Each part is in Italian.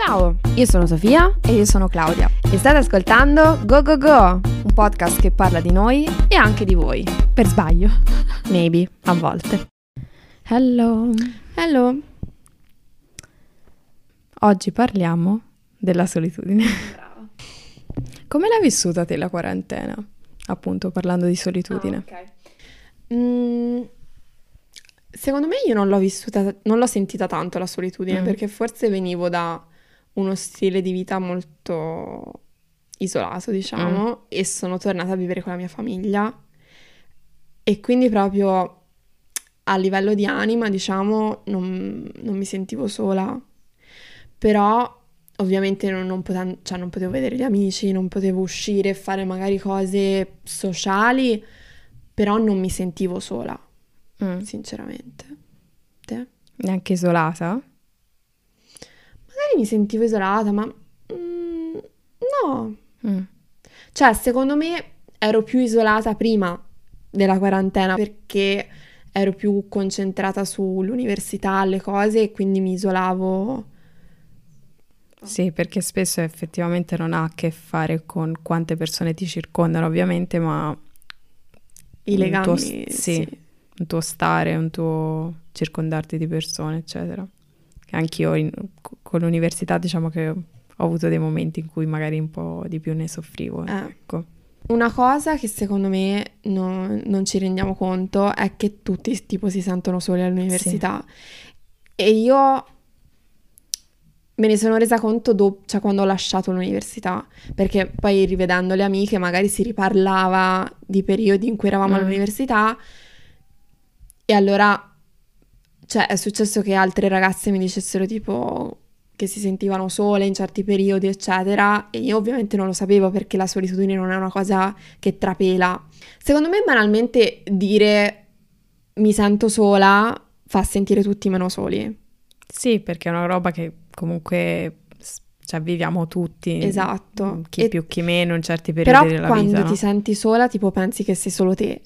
Ciao, io sono Sofia e io sono Claudia e state ascoltando Go Go Go, un podcast che parla di noi e anche di voi. Per sbaglio. Maybe, a volte. Hello. Hello. Oggi parliamo della solitudine. Brava. Come l'hai vissuta te la quarantena? Appunto, parlando di solitudine. Ah, ok. Mm, secondo me io non l'ho vissuta, non l'ho sentita tanto la solitudine, Mm. perché forse venivo da uno stile di vita molto isolato, diciamo, e sono tornata a vivere con la mia famiglia. E quindi proprio a livello di anima, diciamo, non, non mi sentivo sola. Però ovviamente non, non poten- cioè, non potevo vedere gli amici, non potevo uscire e fare magari cose sociali, però non mi sentivo sola, Mm. sinceramente. Te? Neanche isolata? Magari mi sentivo isolata, ma mm, no. Mm. Cioè, secondo me ero più isolata prima della quarantena perché ero più concentrata sull'università, le cose e quindi mi isolavo. Sì, perché spesso effettivamente non ha a che fare con quante persone ti circondano, ovviamente, ma I un legami, tuo s- sì, sì. un tuo stare, un tuo circondarti di persone, eccetera. Anch'io in- con l'università diciamo che ho avuto dei momenti in cui magari un po' di più ne soffrivo, Eh. ecco. Una cosa che secondo me non, non ci rendiamo conto è che tutti tipo si sentono soli all'università e io me ne sono resa conto dopo, cioè quando ho lasciato l'università, perché poi rivedendo le amiche magari si riparlava di periodi in cui eravamo Mm. all'università e allora cioè è successo che altre ragazze mi dicessero tipo che si sentivano sole in certi periodi, eccetera, e io ovviamente non lo sapevo perché la solitudine non è una cosa che trapela. Secondo me banalmente dire mi sento sola fa sentire tutti meno soli. Sì, perché è una roba che comunque cioè, viviamo tutti, Esatto. chi E- più chi meno in certi periodi Però della quando vita, no? ti senti sola, tipo pensi che sei solo te,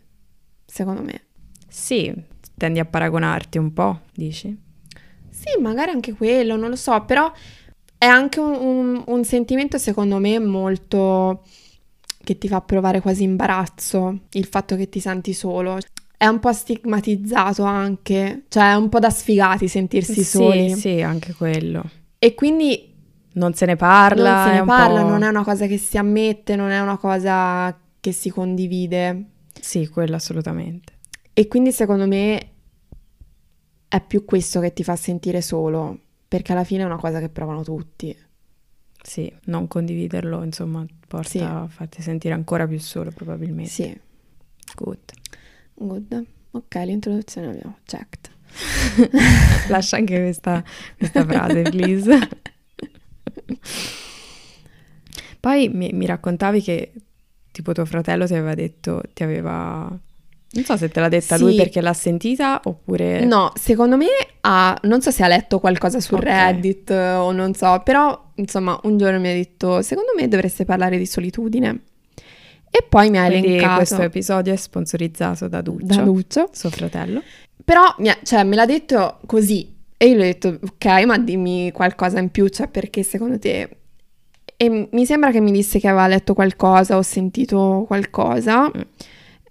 secondo me. Sì, tendi a paragonarti un po', dici? Sì, magari anche quello, non lo so, però è anche un, un- un sentimento secondo me molto che ti fa provare quasi imbarazzo, il fatto che ti senti solo. È un po' stigmatizzato anche, cioè è un po' da sfigati sentirsi Sì, soli. sì, anche quello. E quindi Non se ne parla, non se ne parla, non è una cosa che si ammette, non è una cosa che si condivide. Sì, quello assolutamente. E quindi secondo me è più questo che ti fa sentire solo, perché alla fine è una cosa che provano tutti. Sì, non condividerlo, insomma, porta Sì. a farti sentire ancora più solo, probabilmente. Sì, Good. good. Ok, l'introduzione l'abbiamo checked. Lascia anche questa, questa frase, please. Poi mi, mi raccontavi che tipo tuo fratello ti aveva detto, ti aveva... Non so se te l'ha detta lui Sì. perché l'ha sentita oppure... No, secondo me ha, non so se ha letto qualcosa su Ok. Reddit eh, o non so, però insomma un giorno mi ha detto, secondo me dovreste parlare di solitudine. E poi mi ha Quindi elencato questo episodio è sponsorizzato da Duccio, da Lucio. suo fratello. Però ha- cioè, me l'ha detto così e io gli ho detto ok, ma dimmi qualcosa in più, cioè perché secondo te... E mi sembra che mi disse che aveva letto qualcosa o sentito qualcosa Mm.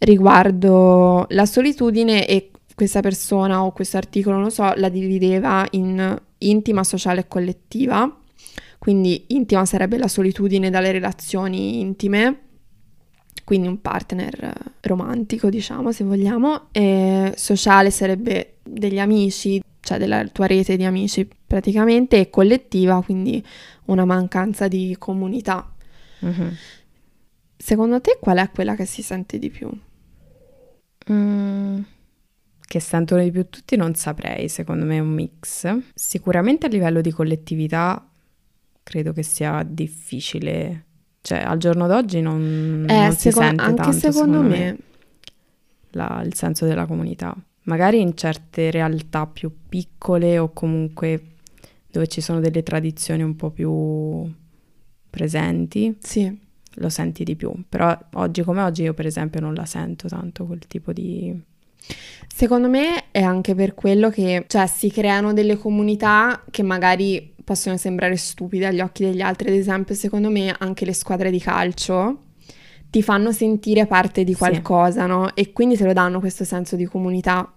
Riguardo la solitudine e questa persona o questo articolo, non lo so, la divideva in intima, sociale e collettiva. Quindi intima sarebbe la solitudine dalle relazioni intime, quindi un partner romantico, diciamo, se vogliamo, e sociale sarebbe degli amici, cioè della tua rete di amici praticamente, e collettiva, quindi una mancanza di comunità. Mhm. Secondo te qual è quella che si sente di più? Mm, che sentono di più tutti non saprei, secondo me è un mix. Sicuramente a livello di collettività credo che sia difficile, cioè al giorno d'oggi non, Eh, non si secondo- sente anche tanto, secondo me. la- il senso della comunità. Magari in certe realtà più piccole o comunque dove ci sono delle tradizioni un po' più presenti, Sì, lo senti di più. Però oggi come oggi io per esempio non la sento tanto quel tipo di... Secondo me è anche per quello che, cioè, si creano delle comunità che magari possono sembrare stupide agli occhi degli altri, ad esempio, secondo me anche le squadre di calcio ti fanno sentire parte di qualcosa, sì. no? E quindi te lo danno questo senso di comunità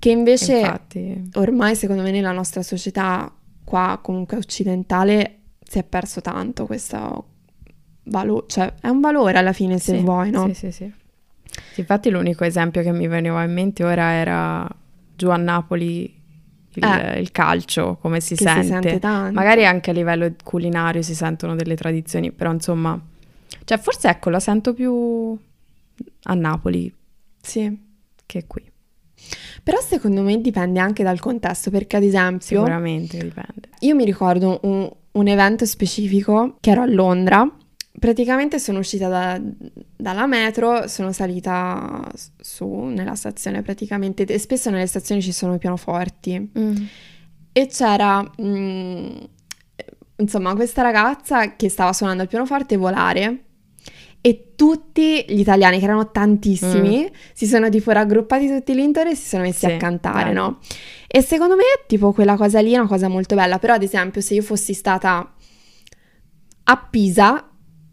che invece Infatti. ormai secondo me nella nostra società qua comunque occidentale si è perso tanto questo valore, cioè è un valore alla fine se sì, vuoi, no? Sì, sì, sì. Infatti l'unico esempio che mi veniva in mente ora era giù a Napoli il, eh, il calcio, come si sente. si sente. Magari anche a livello culinario si sentono delle tradizioni, però insomma, cioè forse ecco, la sento più a Napoli. Sì. Che qui. Però secondo me dipende anche dal contesto, perché ad esempio... Sicuramente dipende. Io mi ricordo un, un evento specifico che ero a Londra. Praticamente sono uscita da, dalla metro, sono salita su nella stazione praticamente, e spesso nelle stazioni ci sono i pianoforti. Mm. E c'era, mh, mm, insomma, questa ragazza che stava suonando il pianoforte volare e tutti gli italiani, che erano tantissimi, mm. si sono tipo raggruppati tutti lì intorno e si sono messi sì, a cantare, no? E secondo me, tipo, quella cosa lì è una cosa molto bella. Però, ad esempio, se io fossi stata a Pisa,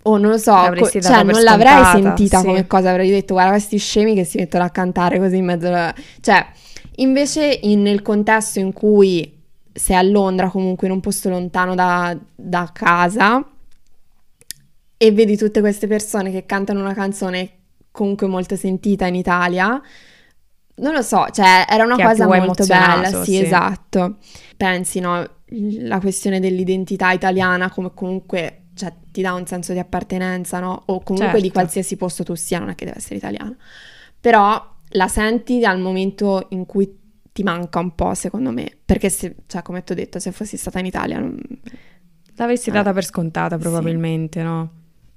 o non lo so, co- cioè non l'avrei sentita sì. come cosa, avrei detto, guarda questi scemi che si mettono a cantare così in mezzo alla... Cioè, invece in, nel contesto in cui sei a Londra, comunque in un posto lontano da, da casa e vedi tutte queste persone che cantano una canzone comunque molto sentita in Italia, non lo so, cioè era una cosa molto bella, sì, sì, esatto. Pensi, no, la questione dell'identità italiana come comunque ti dà un senso di appartenenza, no? O comunque certo. di qualsiasi posto tu sia, non è che deve essere italiano. Però la senti dal momento in cui ti manca un po', secondo me, perché se, cioè, come ti ho detto, se fossi stata in Italia non... L'avresti eh. data per scontata probabilmente, sì. no?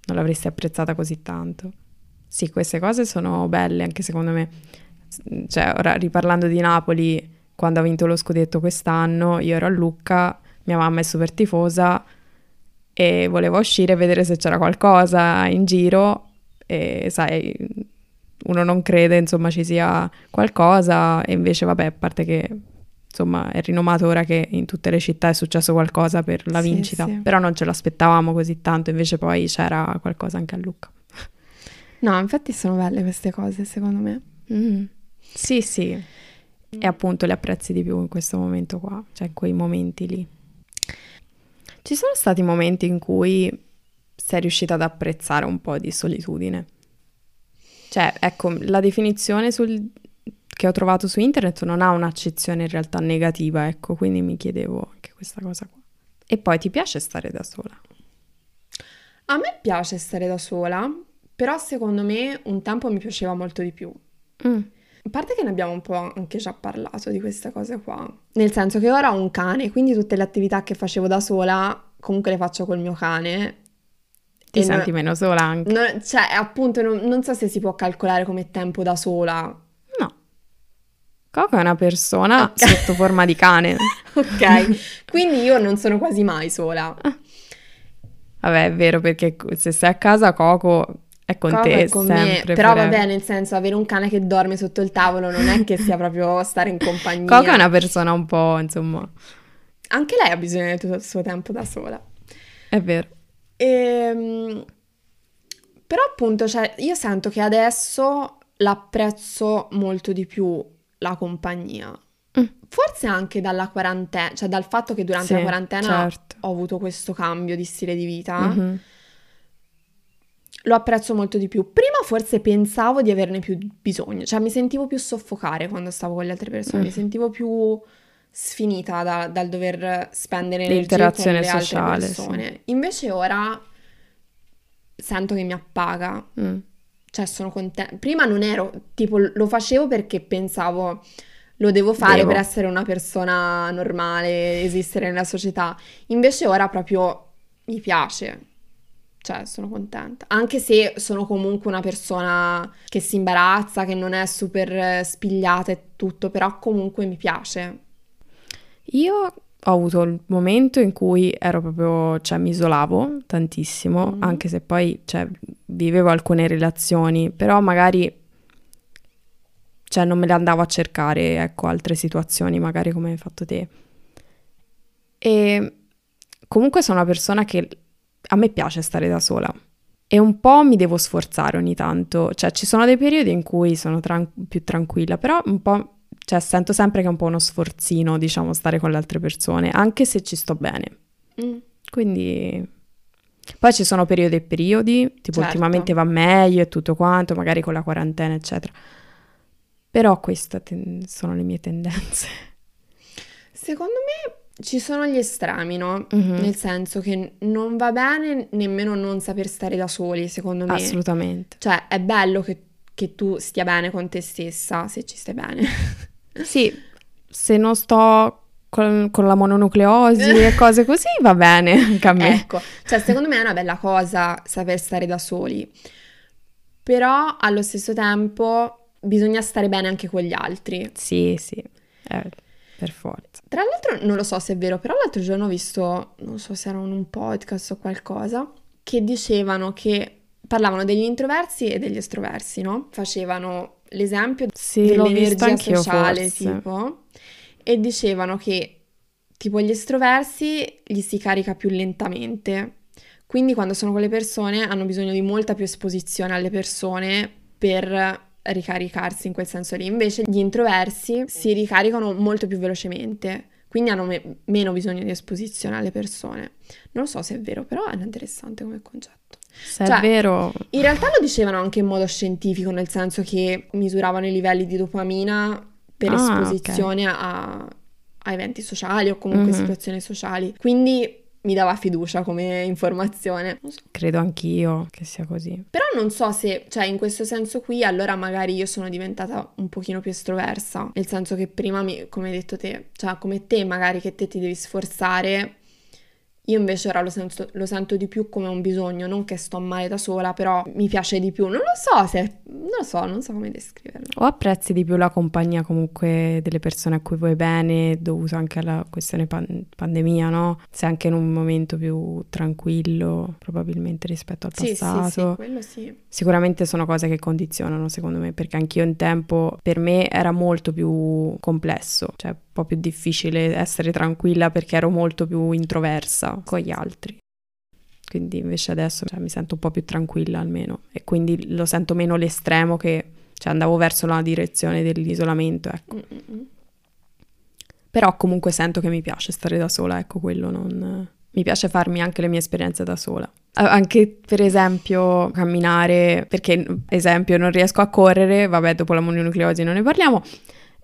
non l'avresti apprezzata così tanto. Sì, queste cose sono belle anche secondo me. Cioè, ora riparlando di Napoli, quando ha vinto lo scudetto quest'anno, io ero a Lucca, mia mamma è super tifosa e volevo uscire e vedere se c'era qualcosa in giro e sai, uno non crede insomma ci sia qualcosa e invece vabbè, a parte che insomma è rinomato ora che in tutte le città è successo qualcosa per la sì, vincita, sì. però non ce l'aspettavamo così tanto, invece poi c'era qualcosa anche a Lucca. No, infatti sono belle queste cose secondo me. Mm. Sì, sì, e appunto le apprezzi di più in questo momento qua, cioè in quei momenti lì. Ci sono stati momenti in cui sei riuscita ad apprezzare un po' di solitudine? Cioè, ecco, la definizione sul, che ho trovato su internet non ha un'accezione in realtà negativa, ecco, quindi mi chiedevo anche questa cosa qua. E poi ti piace stare da sola? A me piace stare da sola, però secondo me un tempo mi piaceva molto di più. Mm. A parte che ne abbiamo un po' anche già parlato di queste cose qua. Nel senso che ora ho un cane, quindi tutte le attività che facevo da sola comunque le faccio col mio cane. Ti senti non, meno sola anche. Non, cioè, appunto, non, non so se si può calcolare come tempo da sola Coco è una persona okay. sotto forma di cane. ok, quindi io non sono quasi mai sola. Vabbè, è vero perché se sei a casa Coco è con Coco te è con sempre. Me. Però vabbè, nel senso, avere un cane che dorme sotto il tavolo non è che sia proprio stare in compagnia. Coco è una persona un po', insomma... Anche lei ha bisogno del suo tempo da sola. È vero. Ehm... Però appunto, cioè, io sento che adesso l'apprezzo molto di più la compagnia. Mm. Forse anche dalla quarantena, cioè dal fatto che durante sì, la quarantena certo. ho avuto questo cambio di stile di vita. Mm-hmm. Lo apprezzo molto di più. Prima forse pensavo di averne più bisogno, cioè mi sentivo più soffocare quando stavo con le altre persone, mm. mi sentivo più sfinita da, dal dover spendere energia con le sociale, altre persone. Sì. Invece ora sento che mi appaga. Mm cioè sono contenta. Prima non ero, tipo lo facevo perché pensavo lo devo fare devo. per essere una persona normale, esistere nella società. Invece ora proprio mi piace. Cioè, sono contenta. Anche se sono comunque una persona che si imbarazza, che non è super spigliata e tutto, però comunque mi piace. Io ho avuto il momento in cui ero proprio, cioè mi isolavo tantissimo, mm. anche se poi, cioè, vivevo alcune relazioni, però magari, cioè, non me le andavo a cercare, ecco, altre situazioni, magari come hai fatto te. E comunque sono una persona che a me piace stare da sola. E un po' mi devo sforzare ogni tanto, cioè ci sono dei periodi in cui sono tran- più tranquilla, però un po', cioè sento sempre che è un po' uno sforzino, diciamo, stare con le altre persone, anche se ci sto bene. Mm. Quindi poi ci sono periodi e periodi, tipo Certo. ultimamente va meglio e tutto quanto, magari con la quarantena, eccetera. Però queste ten- sono le mie tendenze. Secondo me ci sono gli estremi, no? Mhm. Nel senso che non va bene nemmeno non saper stare da soli, secondo me. Assolutamente. Cioè, è bello che, che tu stia bene con te stessa, se ci stai bene. Sì, se non sto con, con la mononucleosi e cose così, va bene anche a me. Ecco, cioè secondo me è una bella cosa saper stare da soli, però allo stesso tempo bisogna stare bene anche con gli altri. Sì, sì, eh, per forza. Tra l'altro non lo so se è vero, però l'altro giorno ho visto, non so se era un podcast o qualcosa, che dicevano che parlavano degli introversi e degli estroversi, no? Facevano l'esempio Sì, dell'energia sociale, forse. tipo, e dicevano che tipo gli estroversi gli si carica più lentamente. Quindi quando sono con le persone hanno bisogno di molta più esposizione alle persone per ricaricarsi in quel senso lì. Invece gli introversi si ricaricano molto più velocemente, quindi hanno me- meno bisogno di esposizione alle persone. Non so se è vero, però è interessante come concetto. Se Cioè, è vero, In realtà lo dicevano anche in modo scientifico, nel senso che misuravano i livelli di dopamina per Ah, esposizione a, a eventi sociali o comunque Mhm. situazioni sociali. Quindi mi dava fiducia come informazione. So. credo anch'io che sia così. Però non so se, cioè in questo senso qui, allora magari io sono diventata un pochino più estroversa, nel senso che prima, mi, come hai detto te, cioè come te magari che te ti devi sforzare, io invece ora lo sento, lo sento di più come un bisogno, non che sto male da sola, però mi piace di più. Non lo so se, non lo so, non so come descriverlo. O apprezzi di più la compagnia comunque delle persone a cui vuoi bene, dovuto anche alla questione pan- pandemia, no? Sei anche in un momento più tranquillo, probabilmente rispetto al Sì, sì, passato. sì, quello sì. Sicuramente sono cose che condizionano, secondo me, perché anch'io un tempo per me era molto più complesso, cioè po' più difficile essere tranquilla perché ero molto più introversa con gli altri. Quindi invece adesso cioè, mi sento un po' più tranquilla almeno e quindi lo sento meno l'estremo che cioè, andavo verso la direzione dell'isolamento, ecco. Mm-mm. Però comunque sento che mi piace stare da sola, ecco quello non... Mi piace farmi anche le mie esperienze da sola. Anche per esempio camminare, perché esempio non riesco a correre, vabbè dopo la mononucleosi non ne parliamo,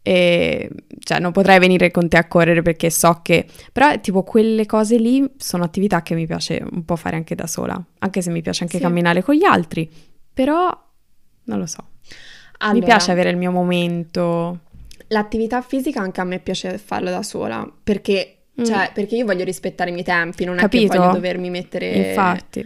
e cioè non potrei venire con te a correre perché so che... Però tipo quelle cose lì sono attività che mi piace un po' fare anche da sola, anche se mi piace anche Sì. camminare con gli altri, però non lo so. mi Allora, piace avere il mio momento. L'attività fisica anche a me piace farla da sola, perché, Mm. cioè, perché io voglio rispettare i miei tempi, non è Capito? che voglio dovermi mettere... Infatti.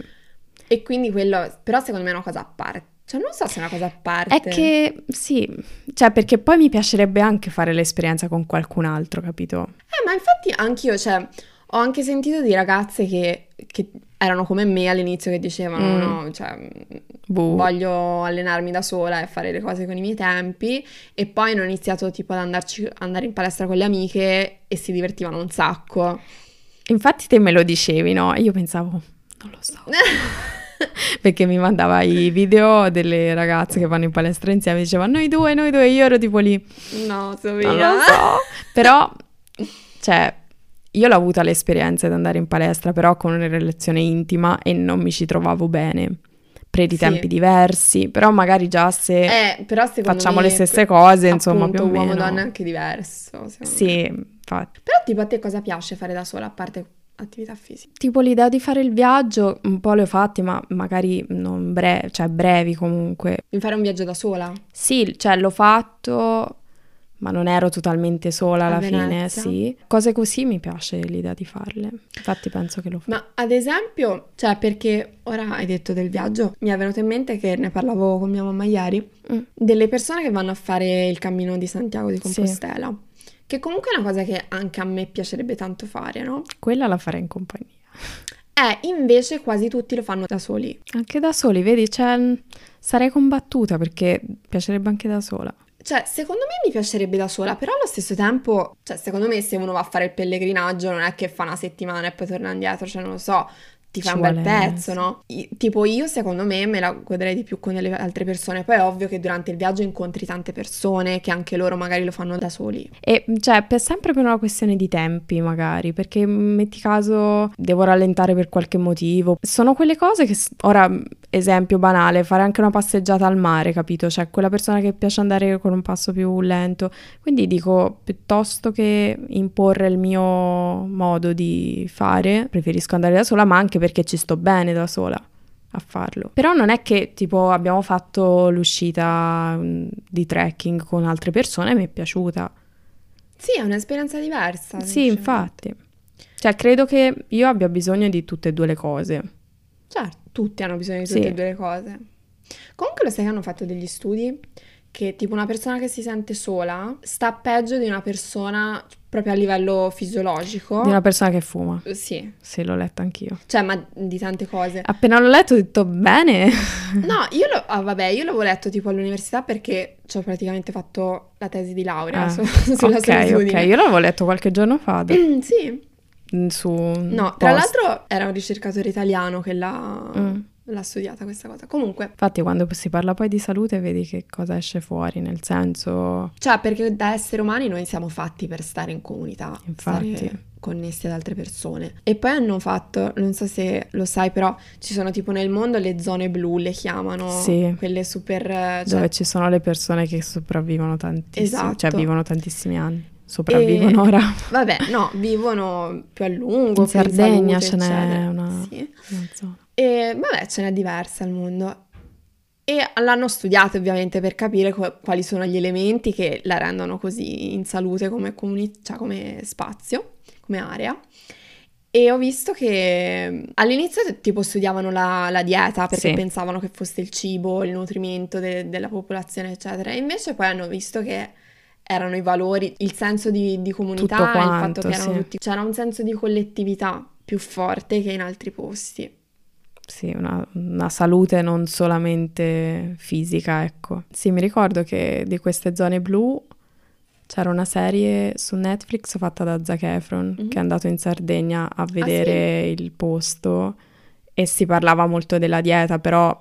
E quindi quello, però secondo me è una cosa a parte. Cioè, non so se è una cosa a parte. È che sì, cioè perché poi mi piacerebbe anche fare l'esperienza con qualcun altro, capito? Eh, ma infatti anch'io, cioè, ho anche sentito di ragazze che, che erano come me all'inizio che dicevano, Mm. no, cioè, Boh. voglio allenarmi da sola e fare le cose con i miei tempi e poi hanno iniziato tipo ad andarci, andare in palestra con le amiche e si divertivano un sacco. Infatti te me lo dicevi, no? E io pensavo, non lo so. Perché mi mandava i video delle ragazze che vanno in palestra insieme e diceva noi due, noi due, io ero tipo lì, no, non Sofia. lo so. Però, cioè, io l'ho avuta l'esperienza di andare in palestra, però con una relazione intima e non mi ci trovavo bene. Per di Sì. tempi diversi, però magari già se Eh, facciamo me, le stesse cose, insomma, più o meno. uomo-donna è anche diverso. me. Sì, infatti. Però tipo a te cosa piace fare da sola, a parte attività fisica? Tipo l'idea di fare il viaggio, un po' le ho fatti, ma magari non bre- cioè brevi comunque. Di fare un viaggio da sola? Sì, cioè l'ho fatto, ma non ero totalmente sola alla fine, sì. Cose così mi piace l'idea di farle. Infatti penso che lo faccio. Ma ad esempio, cioè perché ora hai detto del viaggio, mi è venuto in mente che ne parlavo con mia mamma ieri, Mm. delle persone che vanno a fare il cammino di Santiago di Sì. Che comunque è una cosa che anche a me piacerebbe tanto fare, no? Quella la farei in compagnia. Eh, invece quasi tutti lo fanno da soli. Anche da soli, vedi, cioè sarei combattuta perché piacerebbe anche da sola. Cioè, secondo me mi piacerebbe da sola, però allo stesso tempo, cioè, secondo me se uno va a fare il pellegrinaggio non è che fa una settimana e poi torna indietro, cioè non lo so, ti fa un bel pezzo, no? I- tipo io, secondo me, me la godrei di più con le altre persone. Poi è ovvio che durante il viaggio incontri tante persone che anche loro magari lo fanno da soli. E cioè, per sempre per una questione di tempi, magari, perché metti caso devo rallentare per qualche motivo. Sono quelle cose che, ora, esempio banale, fare anche una passeggiata al mare, capito? Cioè, quella persona che piace andare con un passo più lento. Quindi dico, piuttosto che imporre il mio modo di fare, preferisco andare da sola, ma anche perché ci sto bene da sola a farlo. Però non è che tipo abbiamo fatto l'uscita mm, di trekking con altre persone mi è piaciuta. Sì, è un'esperienza diversa. Sì, semplicemente. infatti. Cioè, credo che io abbia bisogno di tutte e due le cose. Certo, tutti hanno bisogno di tutte Sì. e due le cose. Comunque lo sai che hanno fatto degli studi che tipo una persona che si sente sola sta peggio di una persona proprio a livello fisiologico. Di una persona che fuma. Sì, Sì, l'ho letto anch'io. cioè, ma di tante cose. Appena l'ho letto ho detto bene. No, io lo, ah, vabbè, io l'avevo letto tipo all'università perché ci ho praticamente fatto la tesi di laurea Ah, su- sulla ok, solitudine. ok. Io l'avevo letto qualche giorno fa. da- Sì, mm, su no, tra post. l'altro era un ricercatore italiano che l'ha, Mm. L'ha studiata questa cosa. Comunque, Infatti, quando si parla poi di salute, vedi che cosa esce fuori, nel senso. cioè, perché da esseri umani noi siamo fatti per stare in comunità, Infatti. stare connessi ad altre persone. E poi hanno fatto, non so se lo sai, però ci sono tipo nel mondo le zone blu, le chiamano, Sì. quelle super... eh, cioè- dove ci sono le persone che sopravvivono tantissimo, Esatto. cioè vivono tantissimi anni, sopravvivono E- ora. Vabbè, no, vivono più a lungo. In Sardegna salute, ce n'è eccetera. una- Sì. una zona. E vabbè, ce n'è diversa al mondo. E l'hanno studiato ovviamente per capire co- quali sono gli elementi che la rendono così in salute come, comuni- cioè come spazio, come area. E ho visto che all'inizio tipo studiavano la, la dieta perché Sì. pensavano che fosse il cibo, il nutrimento de- della popolazione, eccetera. E invece poi hanno visto che erano i valori, il senso di, di comunità, Tutto il fatto quanto, che erano sì. tutti... C'era un senso di collettività più forte che in altri posti. Sì, una, una salute non solamente fisica, ecco. Sì, mi ricordo che di queste zone blu c'era una serie su Netflix fatta da Zac Efron Mhm. che è andato in Sardegna a vedere il posto e si parlava molto della dieta, però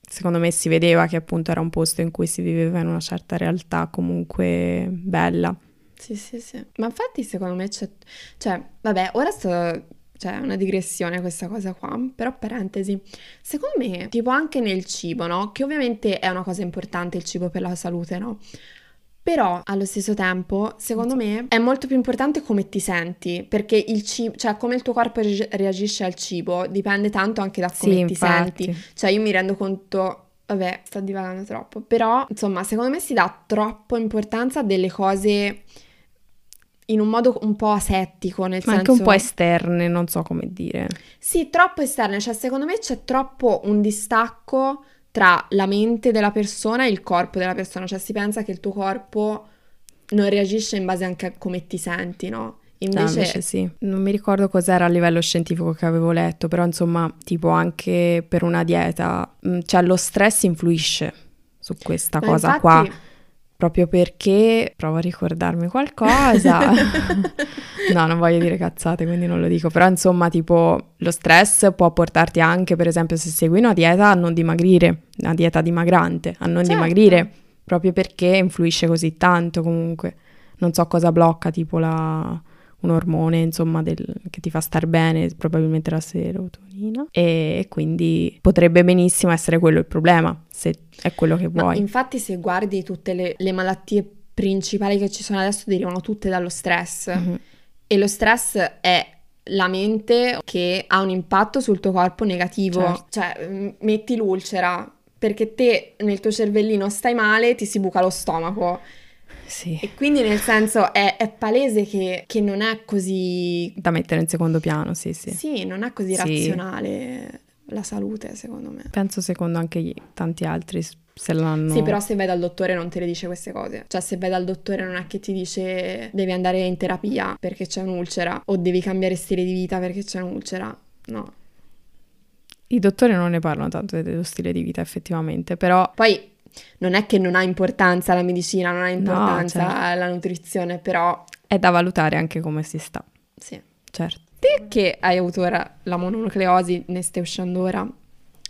secondo me si vedeva che appunto era un posto in cui si viveva in una certa realtà comunque bella. Sì, sì, sì. Ma infatti secondo me c'è... Cioè, vabbè, ora sto... Cioè, è una digressione questa cosa qua, però parentesi. Secondo me, tipo anche nel cibo, no? Che ovviamente è una cosa importante il cibo per la salute, no? Però allo stesso tempo, secondo me, è molto più importante come ti senti, perché il cibo, cioè come il tuo corpo re- reagisce al cibo, dipende tanto anche da come Sì, ti infatti. senti. Cioè, io mi rendo conto, vabbè, sto divagando troppo, però, insomma, secondo me si dà troppo importanza a delle cose in un modo un po' asettico, nel Ma senso... anche un po' esterne, non so come dire. Sì, troppo esterne, cioè secondo me c'è troppo un distacco tra la mente della persona e il corpo della persona, cioè si pensa che il tuo corpo non reagisce in base anche a come ti senti, no? No, Invece, invece sì, non mi ricordo cos'era a livello scientifico che avevo letto, però insomma, tipo anche per una dieta, mh, cioè lo stress influisce su questa Ma cosa infatti- qua, proprio perché provo a ricordarmi qualcosa. no, non voglio dire cazzate, quindi non lo dico, però insomma, tipo lo stress può portarti anche, per esempio, se segui una dieta a non dimagrire, una dieta dimagrante, a non Certo. dimagrire, proprio perché influisce così tanto comunque. Non so cosa blocca, tipo la un ormone, insomma, del- che ti fa star bene, probabilmente la serotonina. E quindi potrebbe benissimo essere quello il problema, se è quello che Ma vuoi. infatti se guardi tutte le, le malattie principali che ci sono adesso derivano tutte dallo stress Mhm. e lo stress è la mente che ha un impatto sul tuo corpo negativo, Certo. cioè metti l'ulcera perché te nel tuo cervellino stai male, ti si buca lo stomaco Sì, e quindi nel senso è, è palese che, che non è così, da mettere in secondo piano, sì, sì. sì, non è così Sì. razionale la salute secondo me. Penso secondo anche gli- tanti altri se l'hanno... Sì, però se vai dal dottore non te le dice queste cose. Cioè, se vai dal dottore non è che ti dice devi andare in terapia perché c'è un'ulcera o devi cambiare stile di vita perché c'è un'ulcera. No. I dottori non ne parlano tanto dello stile di vita effettivamente, però Poi non è che non ha importanza la medicina, non ha importanza No, certo. la nutrizione, però È da valutare anche come si sta, sì. certo. Te che hai avuto ora la mononucleosi, ne stai uscendo ora,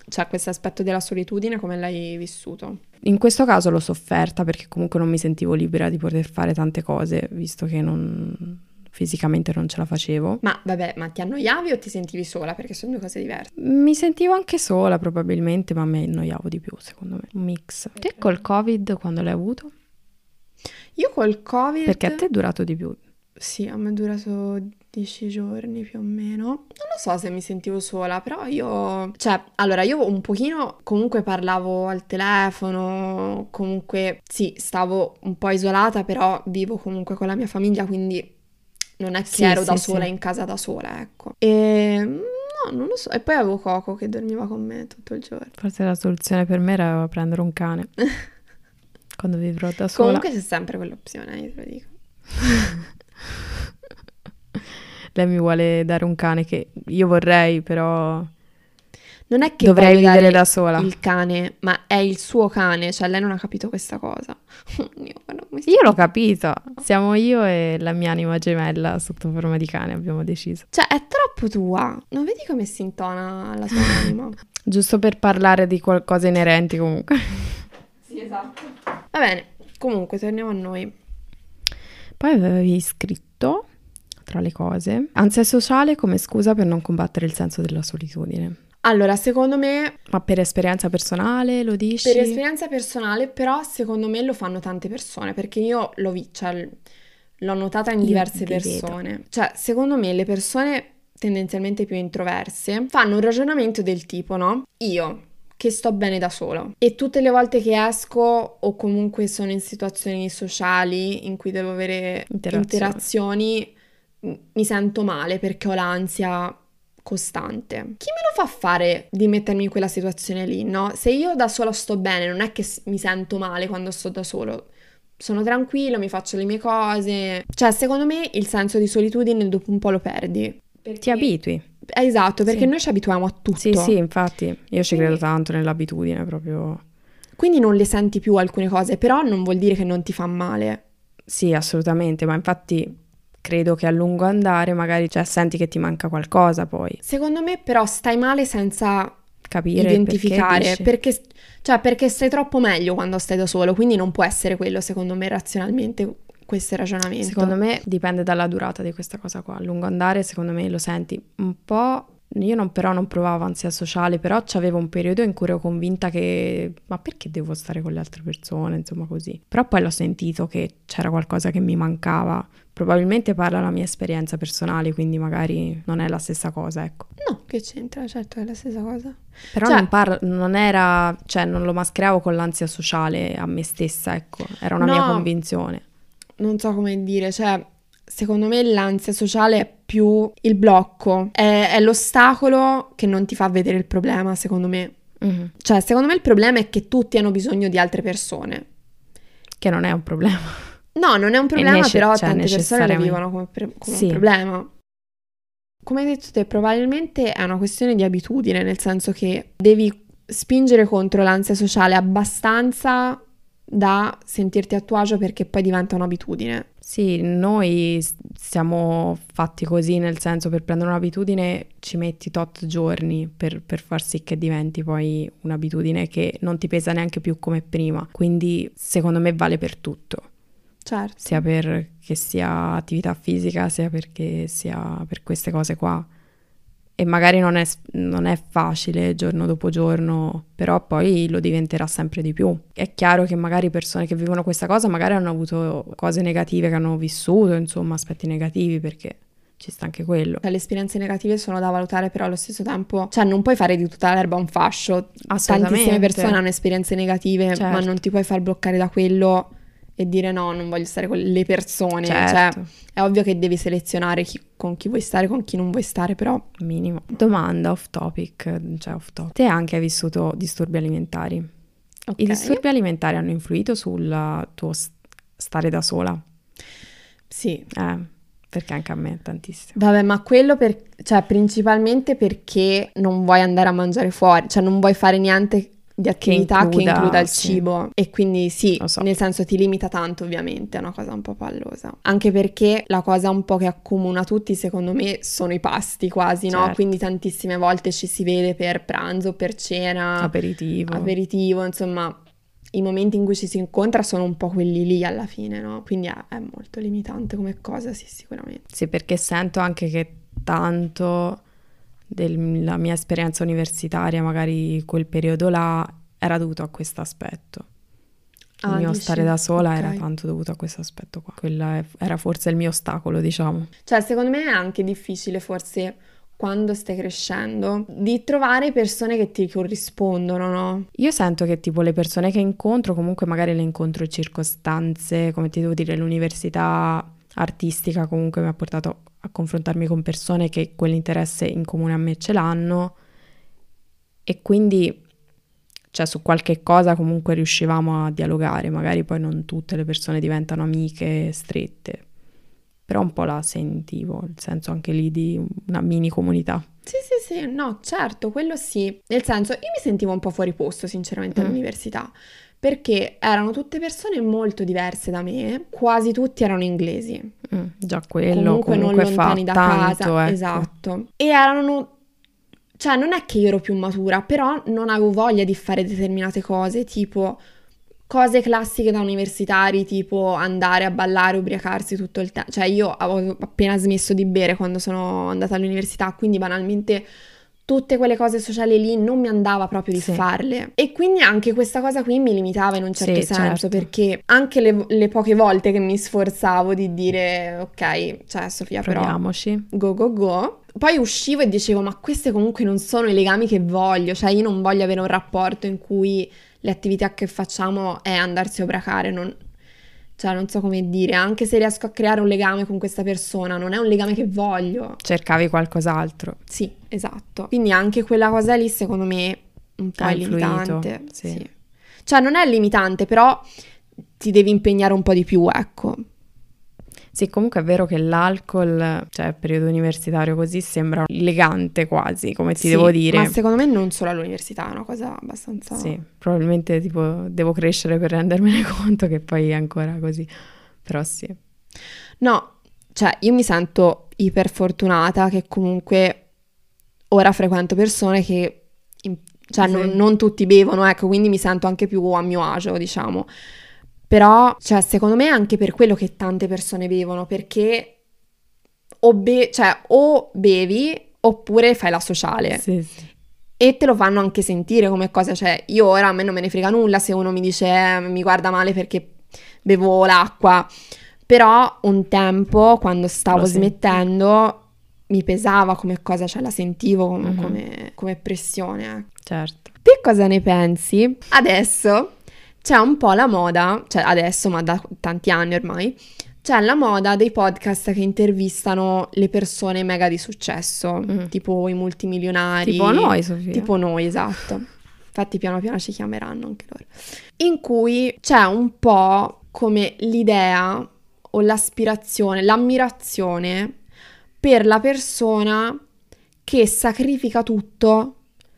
cioè questo aspetto della solitudine, come l'hai vissuto? In questo caso l'ho sofferta perché comunque non mi sentivo libera di poter fare tante cose, visto che non, fisicamente non ce la facevo. Ma vabbè, ma ti annoiavi o ti sentivi sola? Perché sono due cose diverse. Mi sentivo anche sola probabilmente, ma mi annoiavo di più secondo me. Un mix. Te col Covid quando l'hai avuto? Io col Covid... Perché a te è durato di più. Sì, a me è durato dieci giorni più o meno. Non lo so se mi sentivo sola, però io... Cioè, allora, io un pochino comunque parlavo al telefono, comunque sì, stavo un po' isolata, però vivo comunque con la mia famiglia, quindi non è che Sì, ero sì, da sì. sola in casa da sola, ecco. E no, non lo so. E poi avevo Coco che dormiva con me tutto il giorno. Forse la soluzione per me era prendere un cane. quando vivrò da sola. Comunque c'è sempre quell'opzione, io te lo dico. Lei mi vuole dare un cane che io vorrei, però Non è che dovrei vivere da sola. il cane, ma è il suo cane, cioè lei non ha capito questa cosa. Io, guarda come si- Io l'ho capito. Siamo io e la mia anima gemella sotto forma di cane, abbiamo deciso. Cioè, è troppo tua. Non vedi come si intona la sua anima? Giusto per parlare di qualcosa inerenti comunque. sì, esatto. Va bene, comunque torniamo a noi. Poi avevi scritto, tra le cose, ansia sociale come scusa per non combattere il senso della solitudine. Allora, secondo me, Ma per esperienza personale lo dici? per esperienza personale, però secondo me lo fanno tante persone, perché io l'ho vi- cioè, l'ho notata in diverse vi vedo. persone. Cioè, secondo me le persone tendenzialmente più introverse fanno un ragionamento del tipo, no? Io che sto bene da solo e tutte le volte che esco o comunque sono in situazioni sociali in cui devo avere Interazioni. interazioni, mi sento male perché ho l'ansia costante. Chi me lo fa fare di mettermi in quella situazione lì, no? Se io da sola sto bene, non è che mi sento male quando sto da solo. Sono tranquillo, mi faccio le mie cose. Cioè, secondo me il senso di solitudine dopo un po' lo perdi. Ti abitui. Eh, Esatto, perché Sì. noi ci abituiamo a tutto. Sì, sì, infatti. Io ci credo tanto nell'abitudine proprio. Quindi non le senti più alcune cose, però non vuol dire che non ti fa male. Sì, assolutamente, ma infatti credo che a lungo andare magari cioè, senti che ti manca qualcosa poi. Secondo me però stai male senza Capire identificare, perché, perché, cioè, perché stai troppo meglio quando stai da solo, quindi non può essere quello, secondo me, razionalmente, questo ragionamento. Secondo me dipende dalla durata di questa cosa qua. A lungo andare, secondo me lo senti un po'. Io non, però non provavo ansia sociale, però c'avevo un periodo in cui ero convinta che ma perché devo stare con le altre persone, insomma così. Però poi l'ho sentito che c'era qualcosa che mi mancava. Probabilmente parla la mia esperienza personale, quindi magari non è la stessa cosa, ecco. No, che c'entra, certo, è la stessa cosa. Però Cioè- non, parla- non era, cioè non lo mascheravo con l'ansia sociale a me stessa, ecco, era una mia No. convinzione. Non so come dire, cioè, secondo me l'ansia sociale è più il blocco, è, è l'ostacolo che non ti fa vedere il problema, secondo me. Mhm. Cioè, secondo me il problema è che tutti hanno bisogno di altre persone. Che non è un problema. No, non è un problema, nece- però cioè, tante persone lo vivono come, pre- come Sì. un problema. Come hai detto te, probabilmente è una questione di abitudine, nel senso che devi spingere contro l'ansia sociale abbastanza da sentirti a tuo agio perché poi diventa un'abitudine. Sì, noi siamo fatti così, nel senso per prendere un'abitudine ci metti tot giorni per, per far sì che diventi poi un'abitudine che non ti pesa neanche più come prima. Quindi secondo me vale per tutto, Certo. sia per che sia attività fisica, sia perché sia per queste cose qua. E magari non è, non è facile giorno dopo giorno, però poi lo diventerà sempre di più. È chiaro che magari persone che vivono questa cosa magari hanno avuto cose negative che hanno vissuto, insomma, aspetti negativi, perché ci sta anche quello. Cioè, le esperienze negative sono da valutare, però allo stesso tempo, cioè, non puoi fare di tutta l'erba un fascio. Tantissime persone hanno esperienze negative, ma Certo. non ti puoi far bloccare da quello e dire no, non voglio stare con le persone. Cioè, Certo, è ovvio che devi selezionare chi- con chi vuoi stare, con chi non vuoi stare, però minimo. Domanda off topic, cioè off topic. Te anche hai vissuto disturbi alimentari. ok. I disturbi alimentari hanno influito sul tuo stare da sola? Sì. Eh, perché anche a me tantissimo. Vabbè, ma quello per, cioè, principalmente perché non vuoi andare a mangiare fuori, cioè non vuoi fare niente di attività che includa, che includa il sì. cibo e quindi sì, so. nel senso ti limita tanto ovviamente, è una cosa un po' pallosa. Anche perché la cosa un po' che accomuna tutti secondo me sono i pasti quasi, no? Certo. Quindi tantissime volte ci si vede per pranzo, per cena, Aperitivo. aperitivo, insomma i momenti in cui ci si incontra sono un po' quelli lì alla fine, no? Quindi è, è molto limitante come cosa, sì, sicuramente. Sì, perché sento anche che tanto della mia esperienza universitaria, magari quel periodo là, era dovuto a questo aspetto. Il Ah, mio dici? stare da sola era Ok. tanto dovuto a questo aspetto qua. Quella era forse il mio ostacolo, diciamo. Cioè, secondo me è anche difficile forse quando stai crescendo di trovare persone che ti corrispondono, no? Io sento che tipo le persone che incontro, comunque magari le incontro in circostanze, come ti devo dire, l'università artistica comunque mi ha portato a confrontarmi con persone che quell'interesse in comune a me ce l'hanno e quindi cioè su qualche cosa comunque riuscivamo a dialogare, magari poi non tutte le persone diventano amiche strette, però un po' la sentivo, il senso anche lì di una mini comunità. Sì, sì, sì, no, certo, quello sì. Nel senso, io mi sentivo un po' fuori posto, sinceramente, Mm. all'università, perché erano tutte persone molto diverse da me, quasi tutti erano inglesi. Mm, già quello comunque, comunque, non lontani da tanto, casa, ecco. esatto. E erano cioè non è che io ero più matura, però non avevo voglia di fare determinate cose, tipo cose classiche da universitari, tipo andare a ballare, ubriacarsi tutto il tempo. Cioè io avevo appena smesso di bere quando sono andata all'università, quindi banalmente tutte quelle cose sociali lì non mi andava proprio di Sì. farle. E quindi anche questa cosa qui mi limitava in un certo Sì, senso, certo. perché anche le, le poche volte che mi sforzavo di dire ok, cioè Sofia però Proviamoci. go go go. Poi uscivo e dicevo, ma questi comunque non sono i legami che voglio, cioè io non voglio avere un rapporto in cui le attività che facciamo è andarsi a ubriacare, non... cioè non so come dire, anche se riesco a creare un legame con questa persona, non è un legame che voglio. Cercavi qualcos'altro. Sì, esatto. Quindi anche quella cosa lì secondo me un po' è limitante. sì. sì. Cioè non è limitante, però ti devi impegnare un po' di più, ecco. Sì, comunque è vero che l'alcol, cioè periodo universitario così, sembra elegante quasi, come ti Sì, devo dire. Ma secondo me non solo all'università, è una cosa abbastanza... Sì, probabilmente tipo devo crescere per rendermene conto che poi è ancora così. Però sì. No, cioè io mi sento iper fortunata che comunque ora frequento persone che, in- cioè Sì. non, non tutti bevono, ecco, quindi mi sento anche più a mio agio, diciamo. Però, cioè, secondo me è anche per quello che tante persone bevono, perché o, be- cioè, o bevi oppure fai la sociale. Sì, sì. E te lo fanno anche sentire come cosa, cioè io ora a me non me ne frega nulla se uno mi dice eh, mi guarda male perché bevo l'acqua, però un tempo quando stavo Lo smettendo mi pesava come cosa, cioè la sentivo come, Mhm. come- come pressione. ecco. Certo. Te cosa ne pensi? Adesso c'è un po' la moda, cioè adesso ma da tanti anni ormai, c'è la moda dei podcast che intervistano le persone mega di successo, Mm. tipo i multimilionari. Tipo noi, Sofia. Tipo noi, esatto. Infatti piano piano ci chiameranno anche loro. In cui c'è un po' come l'idea o l'aspirazione, l'ammirazione per la persona che sacrifica tutto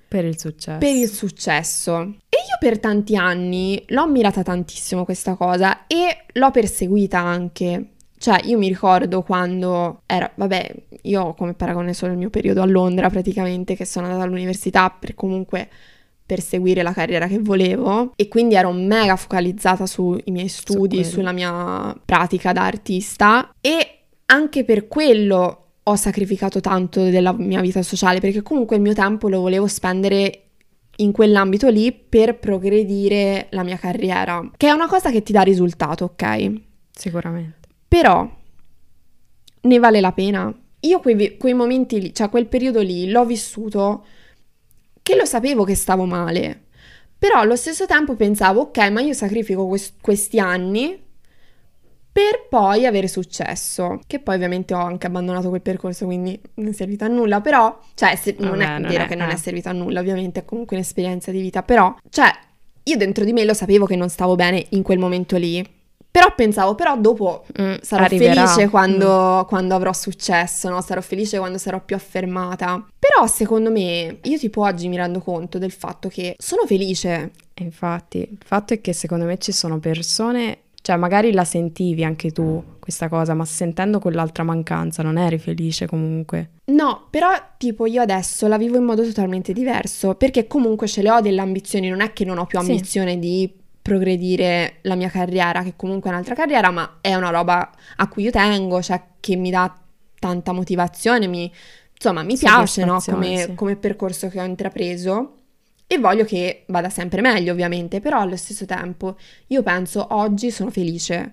Per il successo. per il successo. E io per tanti anni l'ho ammirata tantissimo questa cosa e l'ho perseguita anche. Cioè, io mi ricordo quando era, vabbè, io come paragone solo il mio periodo a Londra praticamente, che sono andata all'università per comunque perseguire la carriera che volevo e quindi ero mega focalizzata sui miei studi, quello. sulla mia pratica da artista e anche per quello ho sacrificato tanto della mia vita sociale perché comunque il mio tempo lo volevo spendere in quell'ambito lì per progredire la mia carriera, che è una cosa che ti dà risultato, ok? Sicuramente. Però ne vale la pena. Io quei, quei momenti lì, cioè quel periodo lì, l'ho vissuto che lo sapevo che stavo male, però allo stesso tempo pensavo, ok, ma io sacrifico quest- questi anni per poi avere successo, che poi ovviamente ho anche abbandonato quel percorso, quindi non è servito a nulla, però, cioè, se- non è non vero è- che non è eh. servito a nulla, ovviamente è comunque un'esperienza di vita, però, cioè, io dentro di me lo sapevo che non stavo bene in quel momento lì, Però pensavo, però dopo Mm, sarò arriverà. felice quando, Mm. quando avrò successo, no? Sarò felice quando sarò più affermata. Però secondo me, io tipo oggi mi rendo conto del fatto che sono felice. Infatti, il fatto è che secondo me ci sono persone, cioè magari la sentivi anche tu questa cosa, ma sentendo quell'altra mancanza non eri felice comunque. No, però tipo io adesso la vivo in modo totalmente diverso, perché comunque ce le ho delle ambizioni, non è che non ho più Sì. ambizione di progredire la mia carriera, che comunque è un'altra carriera, ma è una roba a cui io tengo, cioè che mi dà tanta motivazione, mi, insomma mi piace no? Come, sì. come percorso che ho intrapreso e voglio che vada sempre meglio ovviamente, però allo stesso tempo io penso oggi sono felice.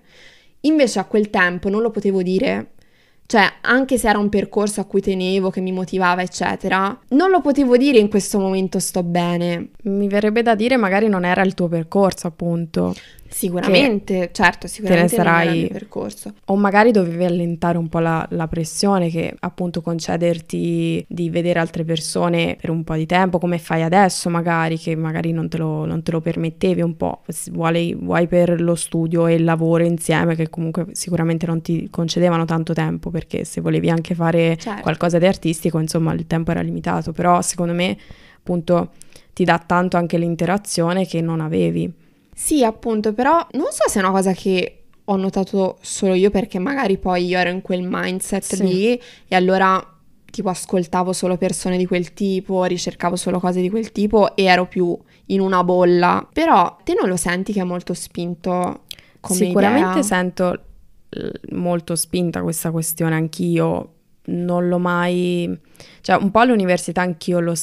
Invece a quel tempo non lo potevo dire, cioè anche se era un percorso a cui tenevo, che mi motivava, eccetera, non lo potevo dire in questo momento sto bene. Mi verrebbe da dire magari non era il tuo percorso, appunto, Sicuramente, certo, sicuramente era il sarai- percorso. o magari dovevi allentare un po' la, la pressione che appunto concederti di vedere altre persone per un po' di tempo, come fai adesso magari, che magari non te lo, non te lo permettevi un po', vuoi, vuoi per lo studio e il lavoro insieme che comunque sicuramente non ti concedevano tanto tempo, perché se volevi anche fare Certo. qualcosa di artistico, insomma, il tempo era limitato, però secondo me appunto ti dà tanto anche l'interazione che non avevi. Sì, appunto, però non so se è una cosa che ho notato solo io perché magari poi io ero in quel mindset Sì. lì e allora tipo ascoltavo solo persone di quel tipo, ricercavo solo cose di quel tipo e ero più in una bolla. Però te non lo senti che è molto spinto come Sicuramente idea? sento molto spinta questa questione, anch'io non l'ho mai, cioè un po' all'università anch'io lo,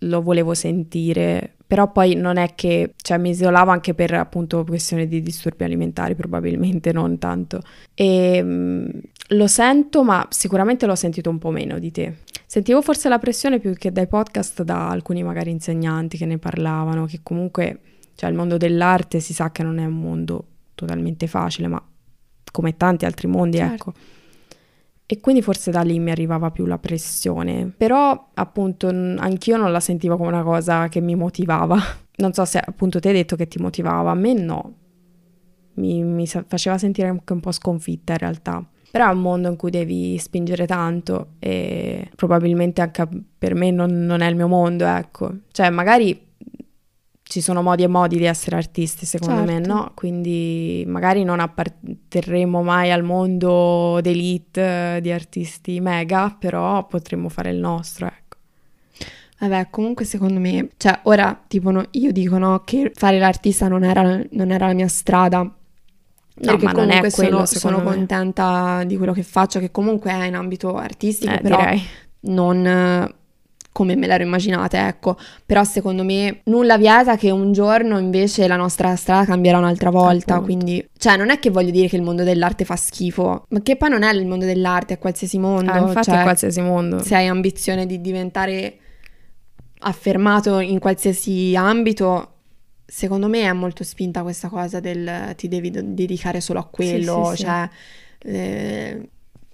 lo volevo sentire, però poi non è che, cioè mi isolavo anche per appunto questioni di disturbi alimentari, probabilmente non tanto. E mm, lo sento, ma sicuramente l'ho sentito un po' meno di te. Sentivo forse la pressione più che dai podcast da alcuni magari insegnanti che ne parlavano, che comunque, cioè il mondo dell'arte si sa che non è un mondo totalmente facile, ma come tanti altri mondi, Certo. ecco. E quindi forse da lì mi arrivava più la pressione. Però appunto anch'io non la sentivo come una cosa che mi motivava. Non so se appunto te hai detto che ti motivava, a me no. Mi, mi faceva sentire anche un po' sconfitta in realtà. Però è un mondo in cui devi spingere tanto e probabilmente anche per me non, non è il mio mondo, ecco. Cioè magari ci sono modi e modi di essere artisti, secondo me, Certo. no? Quindi magari non apparterremo mai al mondo d'elite eh, di artisti mega, però potremmo fare il nostro, ecco. Vabbè, comunque secondo me, cioè ora tipo no- io dico no, che fare l'artista non era, non era la mia strada. Perché ma non è comunque quello, sono, sono me. contenta di quello che faccio, che comunque è in ambito artistico, Eh, però direi. non come me l'ero immaginata, ecco. Però secondo me nulla vieta che un giorno invece la nostra strada cambierà un'altra volta, Appunto. quindi cioè non è che voglio dire che il mondo dell'arte fa schifo, ma che poi non è il mondo dell'arte, è qualsiasi mondo, Ah, infatti cioè, in qualsiasi mondo. se hai ambizione di diventare affermato in qualsiasi ambito, secondo me è molto spinta questa cosa del ti devi dedicare solo a quello, sì, sì. cioè eh,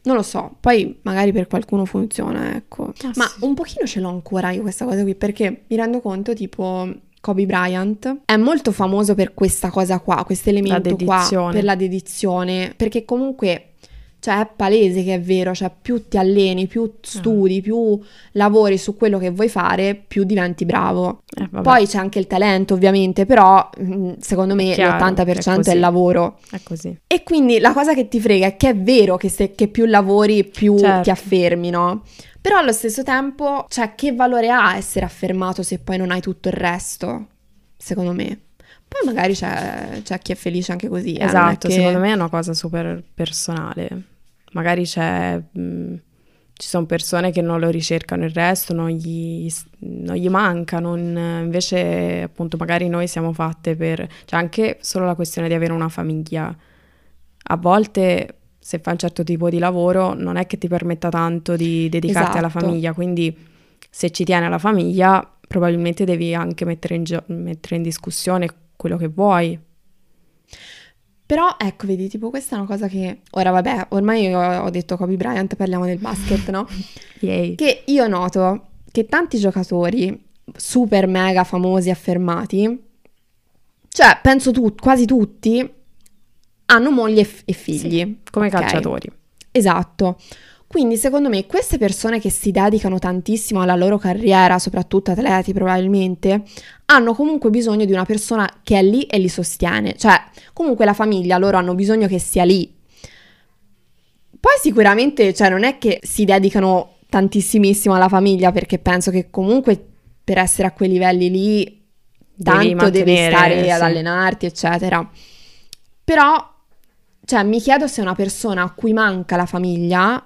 non lo so, poi magari per qualcuno funziona, ecco. Ah, Ma sì. un pochino ce l'ho ancora io questa cosa qui perché mi rendo conto tipo Kobe Bryant è molto famoso per questa cosa qua, questo elemento qua, per la dedizione, perché comunque cioè è palese che è vero, cioè più ti alleni, più studi, più lavori su quello che vuoi fare, più diventi bravo. Eh, Poi c'è anche il talento ovviamente, però mm, secondo me Chiaro, l'80% è è, il lavoro. è così. E quindi la cosa che ti frega è che è vero che, se, che più lavori più Certo. ti affermi, no? Però allo stesso tempo, cioè che valore ha essere affermato se poi non hai tutto il resto? Secondo me. Poi magari c'è, c'è chi è felice anche così. eh, Esatto, che- secondo me è una cosa super personale. Magari c'è, mh, ci sono persone che non lo ricercano il resto, non gli, non gli manca, non- invece appunto magari noi siamo fatte per, cioè anche solo la questione di avere una famiglia. A volte se fai un certo tipo di lavoro non è che ti permetta tanto di dedicarti alla Esatto. famiglia, quindi se ci tieni alla famiglia probabilmente devi anche mettere in, gio- mettere in discussione quello che vuoi. Però ecco, vedi, tipo questa è una cosa che... Ora vabbè, ormai io ho detto Kobe Bryant, parliamo del basket, no? Yay. Che io noto che tanti giocatori super mega famosi, affermati, cioè penso tu, quasi tutti, hanno moglie e, figli. Sì, come ok? calciatori. Esatto. Quindi secondo me queste persone che si dedicano tantissimo alla loro carriera, soprattutto atleti probabilmente, hanno comunque bisogno di una persona che è lì e li sostiene. Cioè, comunque la famiglia, loro hanno bisogno che sia lì. Poi sicuramente, cioè, non è che si dedicano tantissimissimo alla famiglia perché penso che comunque per essere a quei livelli lì Devi tanto devi mantenere, stare ad sì. allenarti, eccetera. Però, cioè, mi chiedo se una persona a cui manca la famiglia,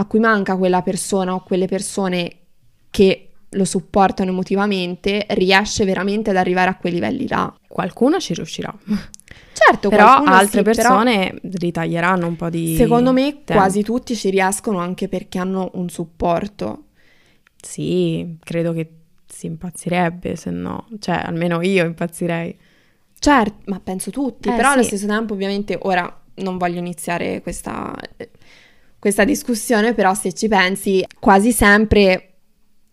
a cui manca quella persona o quelle persone che lo supportano emotivamente, riesce veramente ad arrivare a quei livelli là. Qualcuno ci riuscirà. Certo, Però altre sì, però persone ritaglieranno un po' di secondo me tempo. quasi tutti ci riescono anche perché hanno un supporto. Sì, credo che si impazzirebbe se no. Cioè, almeno io impazzirei. Certo, ma penso tutti, Eh, però allo sì. stesso tempo ovviamente ora non voglio iniziare questa, questa discussione, però se ci pensi quasi sempre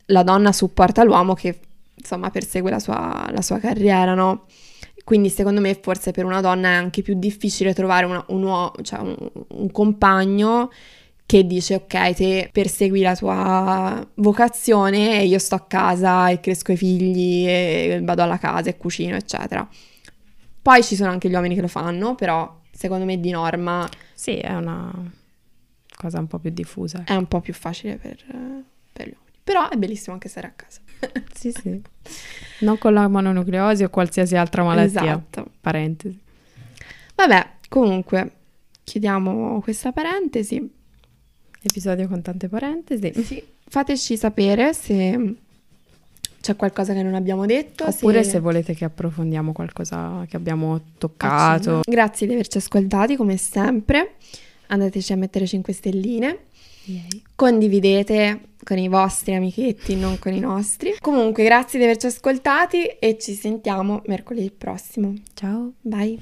la donna supporta l'uomo che insomma persegue la sua, la sua carriera, no? Quindi secondo me forse per una donna è anche più difficile trovare una- un, uo- cioè un, un compagno che dice ok, te persegui la tua vocazione e io sto a casa e cresco i figli e vado alla casa e cucino, eccetera. Poi ci sono anche gli uomini che lo fanno, però secondo me di norma Sì, è una cosa un po' più diffusa. è un po' più facile per, per gli uomini. Però è bellissimo anche stare a casa. Sì, sì. Non con la mononucleosi o qualsiasi altra malattia. Esatto. Parentesi. Vabbè, comunque, chiudiamo questa parentesi. Episodio con tante parentesi. Sì, fateci sapere se c'è qualcosa che non abbiamo detto. Oppure se volete che approfondiamo qualcosa che abbiamo toccato. Grazie di averci ascoltati come sempre. Andateci a mettere 5 stelline. Condividete con i vostri amichetti, non con i nostri. Comunque, grazie di averci ascoltati e ci sentiamo mercoledì prossimo. Ciao. Bye.